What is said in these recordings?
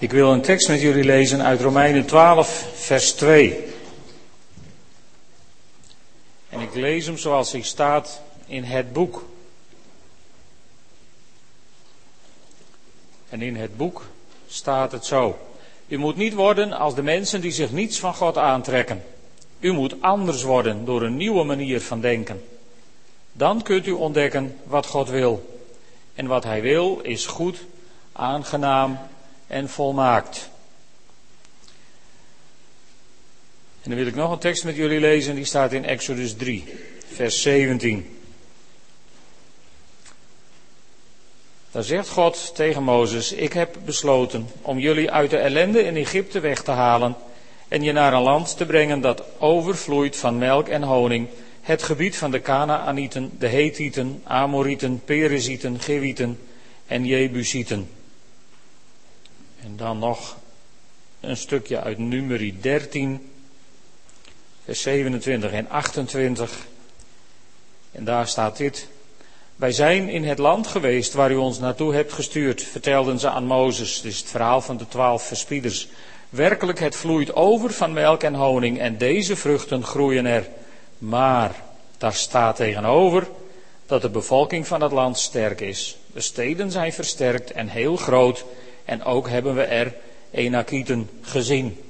Ik wil een tekst met jullie lezen uit Romeinen 12, vers 2. En ik lees hem zoals hij staat in het boek. En in het boek staat het zo. U moet niet worden als de mensen die zich niets van God aantrekken. U moet anders worden door een nieuwe manier van denken. Dan kunt u ontdekken wat God wil. En wat Hij wil is goed, aangenaam en volmaakt. En dan wil ik nog een tekst met jullie lezen, die staat in Exodus 3, vers 17. Daar zegt God tegen Mozes: Ik heb besloten om jullie uit de ellende in Egypte weg te halen en je naar een land te brengen dat overvloeit van melk en honing, het gebied van de Canaanieten, de Hethieten, Amorieten, Perizieten, Gewieten en Jebusieten. En dan nog een stukje uit Numeri 13, vers 27 en 28. En daar staat dit. Wij zijn in het land geweest waar u ons naartoe hebt gestuurd, vertelden ze aan Mozes. Dit is het verhaal van de twaalf verspieders. Werkelijk, het vloeit over van melk en honing en deze vruchten groeien er. Maar daar staat tegenover dat de bevolking van het land sterk is. De steden zijn versterkt en heel groot en ook hebben we er Enakieten gezien.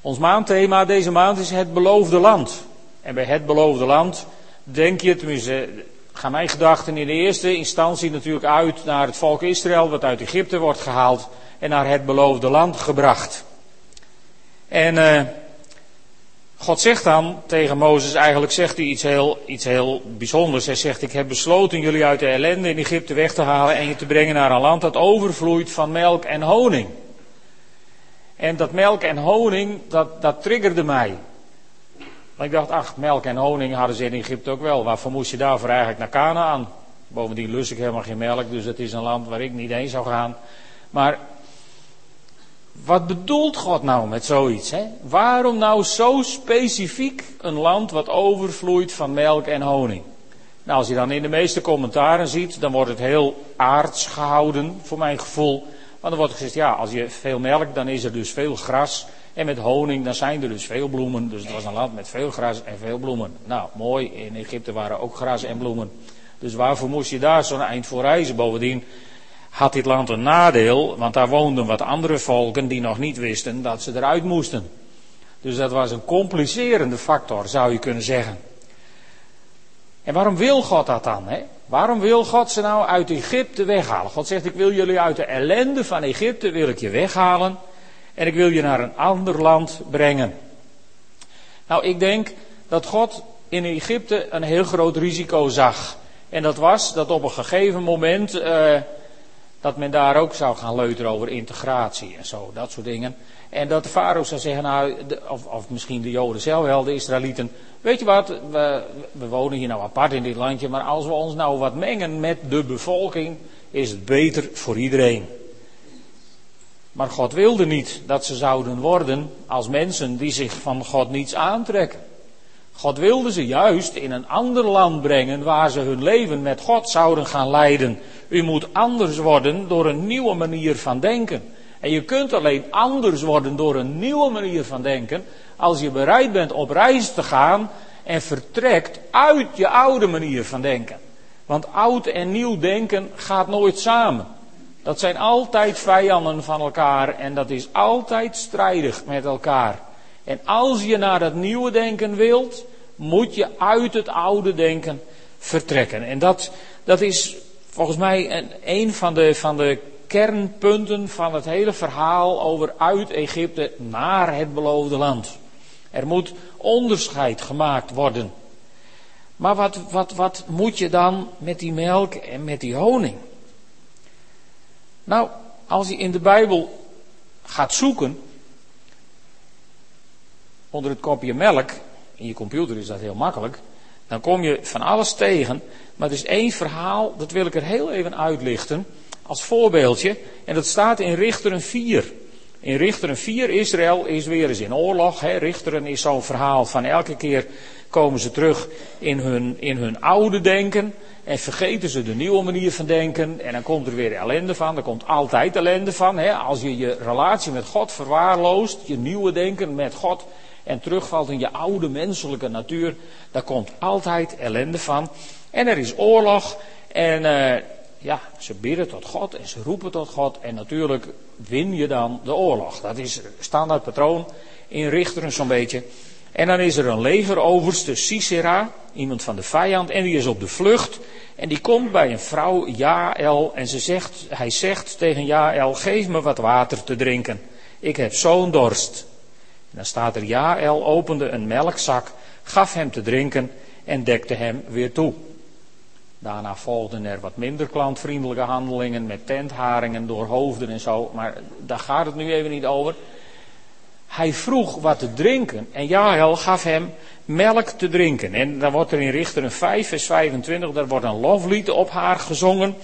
Ons maandthema deze maand is het beloofde land. En bij het beloofde land denk je, tenminste, gaan mijn gedachten in de eerste instantie natuurlijk uit naar het volk Israël, wat uit Egypte wordt gehaald en naar het beloofde land gebracht. En uh, God zegt dan tegen Mozes, eigenlijk zegt hij iets heel, iets heel bijzonders. Hij zegt, ik heb besloten jullie uit de ellende in Egypte weg te halen en je te brengen naar een land dat overvloeit van melk en honing. En dat melk en honing, dat, dat triggerde mij. Want ik dacht, ach, melk en honing hadden ze in Egypte ook wel. Waarvoor moest je daarvoor eigenlijk naar Canaan? Bovendien lust ik helemaal geen melk, dus het is een land waar ik niet heen zou gaan. Maar wat bedoelt God nou met zoiets? Hè? Waarom nou zo specifiek een land wat overvloeit van melk en honing? Nou, als je dan in de meeste commentaren ziet, dan wordt het heel aards gehouden, voor mijn gevoel. Want dan wordt gezegd, ja, als je veel melk, dan is er dus veel gras. En met honing, dan zijn er dus veel bloemen. Dus het was een land met veel gras en veel bloemen. Nou, mooi. In Egypte waren ook gras en bloemen. Dus waarvoor moest je daar zo'n eind voor reizen? Bovendien, had dit land een nadeel, want daar woonden wat andere volken die nog niet wisten dat ze eruit moesten. Dus dat was een complicerende factor, zou je kunnen zeggen. En waarom wil God dat dan? Hè? Waarom wil God ze nou uit Egypte weghalen? God zegt, ik wil jullie uit de ellende van Egypte wil ik je weghalen en ik wil je naar een ander land brengen. Nou, ik denk dat God in Egypte een heel groot risico zag. En dat was dat op een gegeven moment uh, dat men daar ook zou gaan leuteren over integratie en zo, dat soort dingen. En dat de farao zou zeggen, nou, of, of misschien de Joden zelf wel, de Israëlieten. Weet je wat, we, we wonen hier nou apart in dit landje, maar als we ons nou wat mengen met de bevolking, is het beter voor iedereen. Maar God wilde niet dat ze zouden worden als mensen die zich van God niets aantrekken. God wilde ze juist in een ander land brengen waar ze hun leven met God zouden gaan leiden. U moet anders worden door een nieuwe manier van denken. En je kunt alleen anders worden door een nieuwe manier van denken als je bereid bent op reis te gaan en vertrekt uit je oude manier van denken. Want oud en nieuw denken gaat nooit samen. Dat zijn altijd vijanden van elkaar en dat is altijd strijdig met elkaar. En als je naar dat nieuwe denken wilt, moet je uit het oude denken vertrekken. En dat, dat is volgens mij een, van, de, van de kernpunten van het hele verhaal over uit Egypte naar het beloofde land. Er moet onderscheid gemaakt worden. Maar wat, wat, wat moet je dan met die melk en met die honing? Nou, als je in de Bijbel gaat zoeken, onder het kopje melk, in je computer is dat heel makkelijk, dan kom je van alles tegen. Maar er is één verhaal, dat wil ik er heel even uitlichten, als voorbeeldje. En dat staat in Richteren 4. In Richteren 4, Israël is weer eens in oorlog. Hè. Richteren is zo'n verhaal van elke keer komen ze terug in hun, in hun oude denken. En vergeten ze de nieuwe manier van denken. En dan komt er weer ellende van. Er komt altijd ellende van. Hè? Als je je relatie met God verwaarloost. Je nieuwe denken met God. En terugvalt in je oude menselijke natuur. Daar komt altijd ellende van. En er is oorlog. En uh, ja, ze bidden tot God. En ze roepen tot God. En natuurlijk win je dan de oorlog. Dat is standaard patroon in Richteren zo'n beetje. En dan is er een legeroverste, Sisera, iemand van de vijand, en die is op de vlucht. En die komt bij een vrouw, Jaël, en ze zegt, hij zegt tegen Jaël, geef me wat water te drinken. Ik heb zo'n dorst. Dan staat er, Jaël opende een melkzak, gaf hem te drinken en dekte hem weer toe. Daarna volgden er wat minder klantvriendelijke handelingen met tentharingen door hoofden en zo, maar daar gaat het nu even niet over. Hij vroeg wat te drinken en Jael gaf hem melk te drinken. En dan wordt er in Richteren 5, vers 25, daar wordt een loflied op haar gezongen.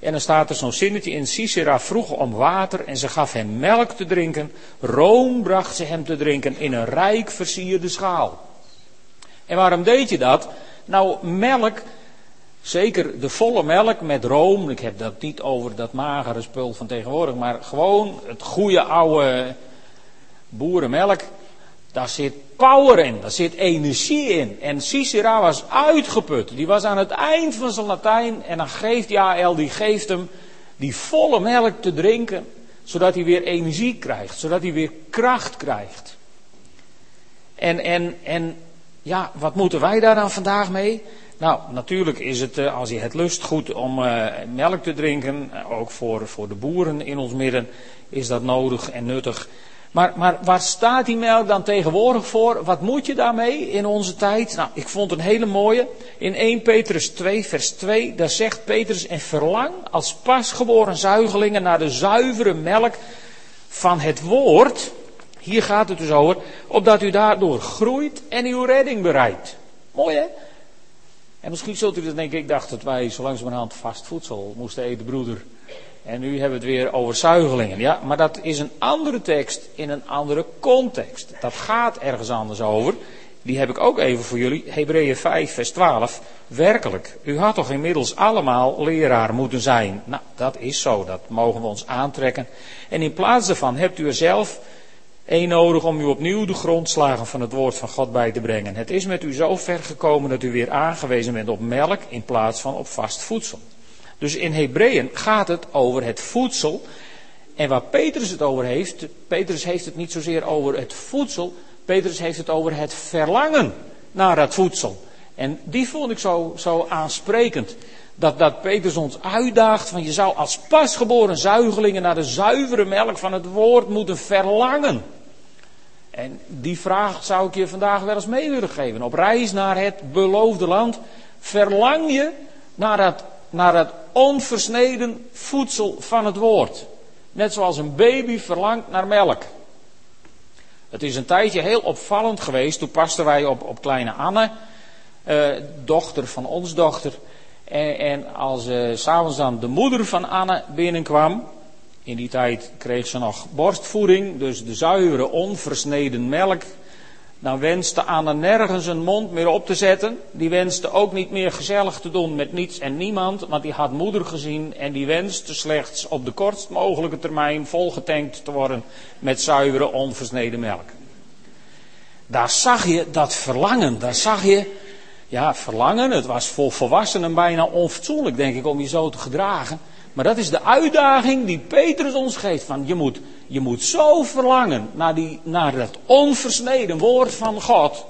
En dan staat er zo'n zinnetje in, Sisera vroeg om water en ze gaf hem melk te drinken. Room bracht ze hem te drinken in een rijk versierde schaal. En waarom deed je dat? Nou, melk, zeker de volle melk met room, ik heb dat niet over dat magere spul van tegenwoordig, maar gewoon het goede oude boerenmelk, daar zit power in, daar zit energie in. En Cicera was uitgeput, die was aan het eind van zijn Latijn en dan geeft Jael, die geeft hem die volle melk te drinken, zodat hij weer energie krijgt, zodat hij weer kracht krijgt. En, en, en ja, wat moeten wij daar dan vandaag mee? Nou, natuurlijk is het, eh, als je het lust, goed om uh, melk te drinken. Ook voor, voor de boeren in ons midden is dat nodig en nuttig. Maar, maar waar staat die melk dan tegenwoordig voor? Wat moet je daarmee in onze tijd? Nou, ik vond een hele mooie. In 1 Petrus 2, vers 2, daar zegt Petrus: En verlang als pasgeboren zuigelingen naar de zuivere melk van het woord. Hier gaat het dus over, opdat u daardoor groeit en uw redding bereidt. Mooi hè? En misschien zult u dat denken, ik dacht dat wij zo langzamerhand vast voedsel moesten eten, broeder. En nu hebben we het weer over zuigelingen. Ja, maar dat is een andere tekst in een andere context. Dat gaat ergens anders over. Die heb ik ook even voor jullie. Hebreeën 5, vers 12. Werkelijk, u had toch inmiddels allemaal leraar moeten zijn. Nou, dat is zo. Dat mogen we ons aantrekken. En in plaats daarvan hebt u er zelf één nodig om u opnieuw de grondslagen van het woord van God bij te brengen. Het is met u zo ver gekomen dat u weer aangewezen bent op melk in plaats van op vast voedsel. Dus in Hebreeën gaat het over het voedsel. En waar Petrus het over heeft, Petrus heeft het niet zozeer over het voedsel, Petrus heeft het over het verlangen naar dat voedsel. En die vond ik zo, zo aansprekend. Dat, dat Petrus ons uitdaagt van je zou als pasgeboren zuigelingen naar de zuivere melk van het woord moeten verlangen. En die vraag zou ik je vandaag wel eens mee willen geven. Op reis naar het beloofde land verlang je naar dat naar het onversneden voedsel van het woord. Net zoals een baby verlangt naar melk. Het is een tijdje heel opvallend geweest. Toen pasten wij op, op kleine Anne, eh, dochter van ons dochter. En, en als uh, s'avonds dan de moeder van Anne binnenkwam. In die tijd kreeg ze nog borstvoeding, dus de zuivere onversneden melk dan wenste Anne nergens een mond meer op te zetten. Die wenste ook niet meer gezellig te doen met niets en niemand, want die had moeder gezien en die wenste slechts op de kortst mogelijke termijn volgetankt te worden met zuivere, onversneden melk. Daar zag je dat verlangen, daar zag je, ja, verlangen, het was voor volwassenen bijna onfatsoenlijk, denk ik, om je zo te gedragen. Maar dat is de uitdaging die Petrus ons geeft. Van je moet, je moet zo verlangen naar, die, naar het onversneden woord van God.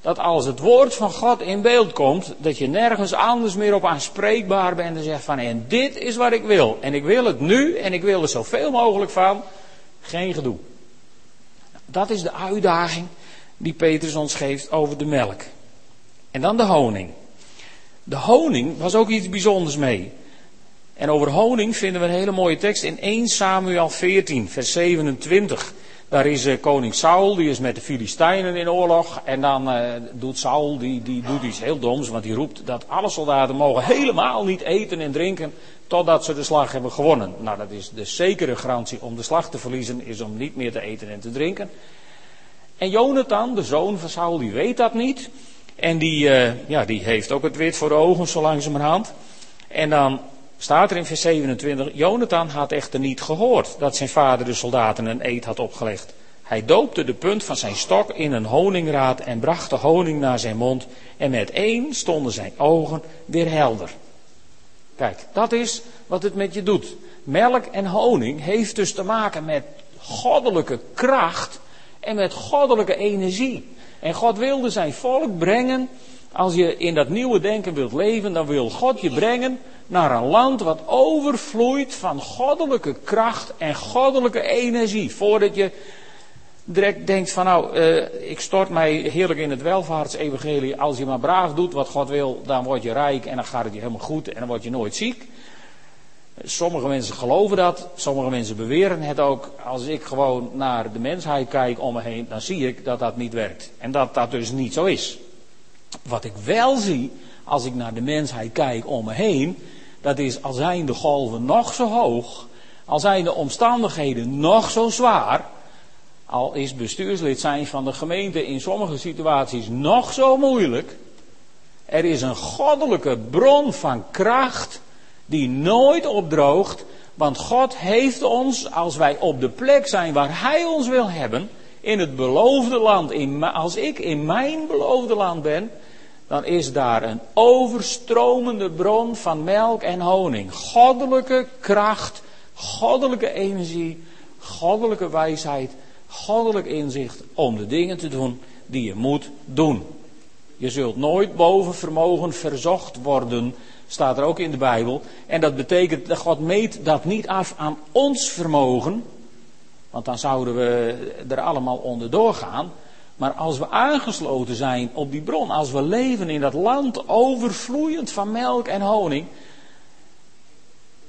Dat als het woord van God in beeld komt, dat je nergens anders meer op aanspreekbaar bent en zegt van en dit is wat ik wil. En ik wil het nu en ik wil er zoveel mogelijk van. Geen gedoe. Dat is de uitdaging die Petrus ons geeft over de melk. En dan de honing. De honing was ook iets bijzonders mee. En over honing vinden we een hele mooie tekst in 1 Samuel 14, vers 27. Daar is uh, koning Saul, die is met de Filistijnen in oorlog. En dan uh, doet Saul, die, die doet iets heel doms, want die roept dat alle soldaten mogen helemaal niet eten en drinken totdat ze de slag hebben gewonnen. Nou, dat is de zekere garantie om de slag te verliezen, is om niet meer te eten en te drinken. En Jonathan, de zoon van Saul, die weet dat niet. En die, uh, ja, die heeft ook het wit voor de ogen, zo langzamerhand. En dan staat er in vers 27, Jonathan had echter niet gehoord dat zijn vader de soldaten een eed had opgelegd. Hij doopte de punt van zijn stok in een honingraad en bracht de honing naar zijn mond. En met één stonden zijn ogen weer helder. Kijk, dat is wat het met je doet. Melk en honing heeft dus te maken met goddelijke kracht en met goddelijke energie. En God wilde zijn volk brengen, als je in dat nieuwe denken wilt leven, dan wil God je brengen naar een land wat overvloeit van goddelijke kracht en goddelijke energie. Voordat je direct denkt van nou, uh, ik stort mij heerlijk in het welvaartsevangelie. Als je maar braaf doet wat God wil, dan word je rijk en dan gaat het je helemaal goed en dan word je nooit ziek. Sommige mensen geloven dat, sommige mensen beweren het ook. Als ik gewoon naar de mensheid kijk om me heen, dan zie ik dat dat niet werkt. En dat dat dus niet zo is. Wat ik wel zie, als ik naar de mensheid kijk om me heen, dat is al zijn de golven nog zo hoog, al zijn de omstandigheden nog zo zwaar, al is bestuurslid zijn van de gemeente in sommige situaties nog zo moeilijk, er is een goddelijke bron van kracht die nooit opdroogt, want God heeft ons, als wij op de plek zijn waar Hij ons wil hebben, in het beloofde land, in, als ik in mijn beloofde land ben, dan is daar een overstromende bron van melk en honing. Goddelijke kracht, goddelijke energie, goddelijke wijsheid, goddelijk inzicht om de dingen te doen die je moet doen. Je zult nooit boven vermogen verzocht worden, staat er ook in de Bijbel. En dat betekent dat God meet dat niet af aan ons vermogen, want dan zouden we er allemaal onder doorgaan. Maar als we aangesloten zijn op die bron, als we leven in dat land overvloeiend van melk en honing,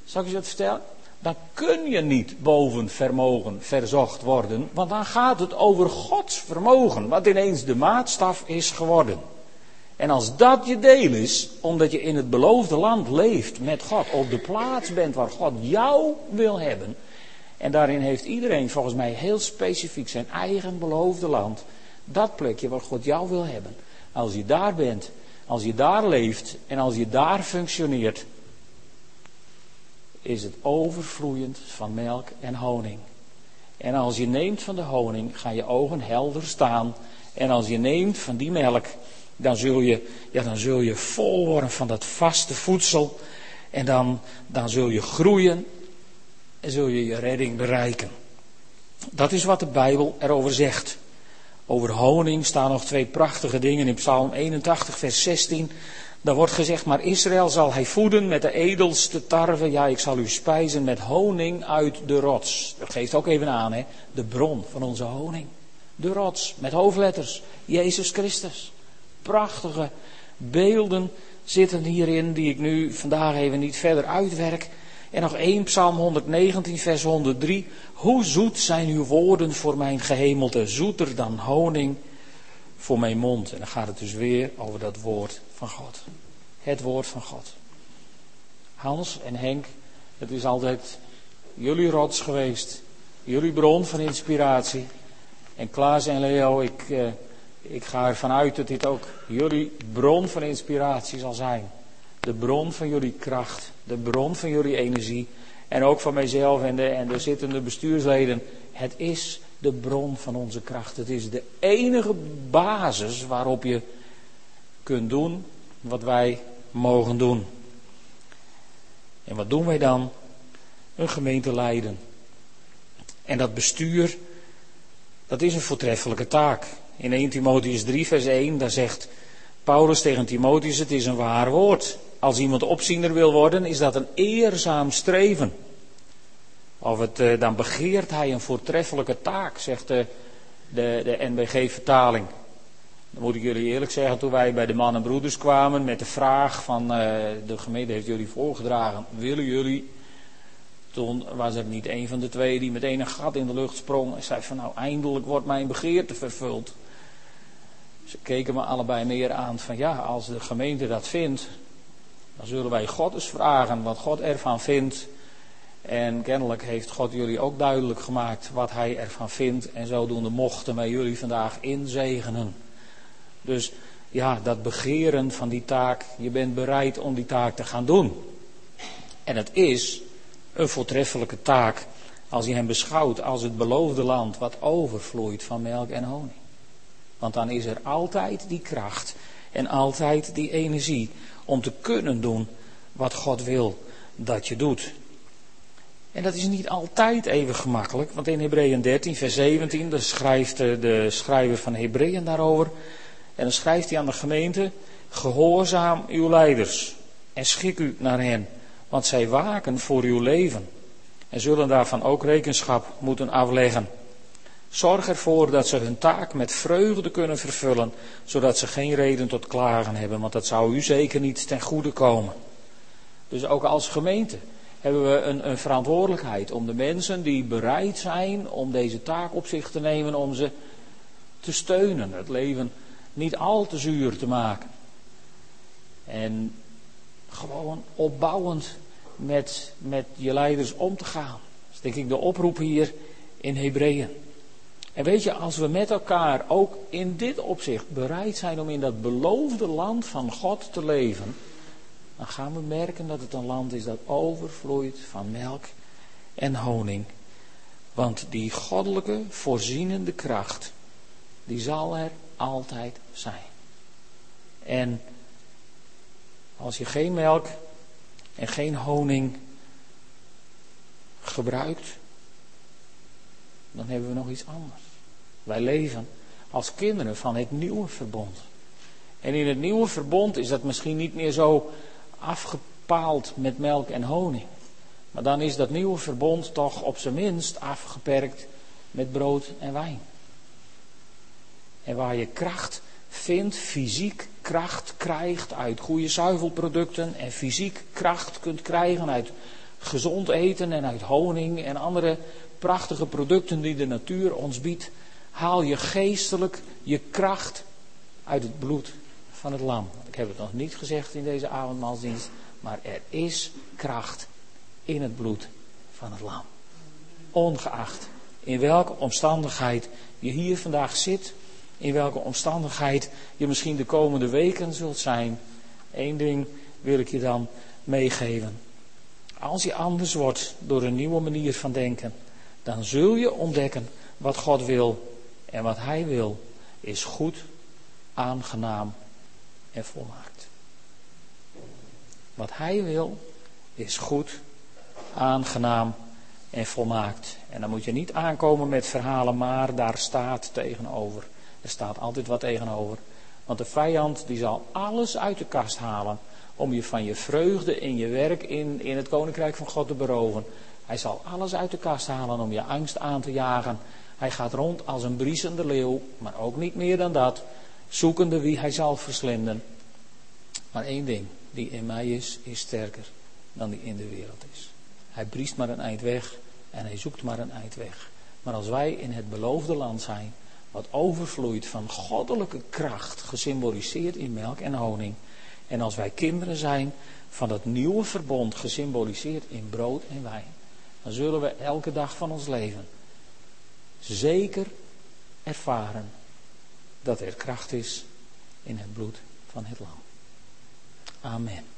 zal ik je dat vertellen? Dan kun je niet boven vermogen verzocht worden, want dan gaat het over Gods vermogen, wat ineens de maatstaf is geworden. En als dat je deel is, omdat je in het beloofde land leeft met God, op de plaats bent waar God jou wil hebben, en daarin heeft iedereen volgens mij heel specifiek zijn eigen beloofde land, dat plekje waar God jou wil hebben. Als je daar bent, als je daar leeft en als je daar functioneert, is het overvloeiend van melk en honing. En als je neemt van de honing, gaan je ogen helder staan. En als je neemt van die melk, dan zul je, ja, dan zul je vol worden van dat vaste voedsel. En dan, dan zul je groeien en zul je je redding bereiken. Dat is wat de Bijbel erover zegt. Over honing staan nog twee prachtige dingen in Psalm 81, vers 16. Daar wordt gezegd, maar Israël zal hij voeden met de edelste tarwe. Ja, ik zal u spijzen met honing uit de rots. Dat geeft ook even aan, hè. De bron van onze honing. De rots, met hoofdletters. Jezus Christus. Prachtige beelden zitten hierin, die ik nu vandaag even niet verder uitwerk. En nog één, Psalm 119, vers 103. Hoe zoet zijn uw woorden voor mijn gehemelte, zoeter dan honing voor mijn mond. En dan gaat het dus weer over dat woord van God. Het woord van God. Hans en Henk, het is altijd jullie rots geweest. Jullie bron van inspiratie. En Klaas en Leo, ik, eh, ik ga ervan uit dat dit ook jullie bron van inspiratie zal zijn. De bron van jullie kracht, de bron van jullie energie. En ook van mijzelf en de, en de zittende bestuursleden. Het is de bron van onze kracht. Het is de enige basis waarop je kunt doen wat wij mogen doen. En wat doen wij dan? Een gemeente leiden. En dat bestuur, dat is een voortreffelijke taak. In 1 Timotheus 3, vers 1, daar zegt Paulus tegen Timotheus: Het is een waar woord. Als iemand opziener wil worden, is dat een eerzaam streven. Of het, eh, dan begeert hij een voortreffelijke taak, zegt de, de, de NBG-vertaling. Dan moet ik jullie eerlijk zeggen, toen wij bij de mannen en broeders kwamen met de vraag van uh, de gemeente heeft jullie voorgedragen, willen jullie? Toen was er niet een van de twee die meteen een gat in de lucht sprong en zei van nou eindelijk wordt mijn begeerte vervuld. Ze keken me allebei meer aan van ja, als de gemeente dat vindt, dan zullen wij God eens vragen wat God ervan vindt. En kennelijk heeft God jullie ook duidelijk gemaakt wat hij ervan vindt. En zodoende mochten wij jullie vandaag inzegenen. Dus ja, dat begeren van die taak. Je bent bereid om die taak te gaan doen. En het is een voortreffelijke taak als je hem beschouwt als het beloofde land wat overvloeit van melk en honing. Want dan is er altijd die kracht en altijd die energie om te kunnen doen wat God wil dat je doet. En dat is niet altijd even gemakkelijk, want in Hebreeën 13, vers 17, daar schrijft de schrijver van Hebreeën daarover. En dan schrijft hij aan de gemeente: Gehoorzaam uw leiders en schik u naar hen, want zij waken voor uw leven en zullen daarvan ook rekenschap moeten afleggen. Zorg ervoor dat ze hun taak met vreugde kunnen vervullen, zodat ze geen reden tot klagen hebben, want dat zou u zeker niet ten goede komen. Dus ook als gemeente hebben we een, een verantwoordelijkheid om de mensen die bereid zijn om deze taak op zich te nemen, om ze te steunen, het leven niet al te zuur te maken. En gewoon opbouwend met, met je leiders om te gaan. Dat is denk ik de oproep hier in Hebreeën. En weet je, als we met elkaar ook in dit opzicht bereid zijn om in dat beloofde land van God te leven, dan gaan we merken dat het een land is dat overvloeit van melk en honing. Want die goddelijke voorzienende kracht, die zal er altijd zijn. En als je geen melk en geen honing gebruikt, dan hebben we nog iets anders. Wij leven als kinderen van het nieuwe verbond. En in het nieuwe verbond is dat misschien niet meer zo afgepaald met melk en honing. Maar dan is dat nieuwe verbond toch op zijn minst afgeperkt met brood en wijn. En waar je kracht vindt, fysiek kracht krijgt uit goede zuivelproducten en fysiek kracht kunt krijgen uit gezond eten en uit honing en andere prachtige producten die de natuur ons biedt, haal je geestelijk je kracht uit het bloed van het lam. Ik heb het nog niet gezegd in deze avondmaalsdienst, maar er is kracht in het bloed van het lam. Ongeacht in welke omstandigheid je hier vandaag zit, in welke omstandigheid je misschien de komende weken zult zijn. Eén ding wil ik je dan meegeven. Als je anders wordt door een nieuwe manier van denken, dan zul je ontdekken wat God wil. En wat Hij wil is goed, aangenaam en volmaakt. Wat Hij wil is goed, aangenaam en volmaakt. En dan moet je niet aankomen met verhalen, maar daar staat tegenover. Er staat altijd wat tegenover. Want de vijand die zal alles uit de kast halen om je van je vreugde in je werk in, in het koninkrijk van God te beroven. Hij zal alles uit de kast halen om je angst aan te jagen. Hij gaat rond als een briesende leeuw, maar ook niet meer dan dat, zoekende wie hij zal verslinden. Maar één ding, die in mij is, is sterker dan die in de wereld is. Hij briest maar een eind weg en hij zoekt maar een eind weg. Maar als wij in het beloofde land zijn, wat overvloeit van goddelijke kracht, gesymboliseerd in melk en honing. En als wij kinderen zijn van dat nieuwe verbond, gesymboliseerd in brood en wijn, dan zullen we elke dag van ons leven zeker ervaren dat er kracht is in het bloed van het lam. Amen.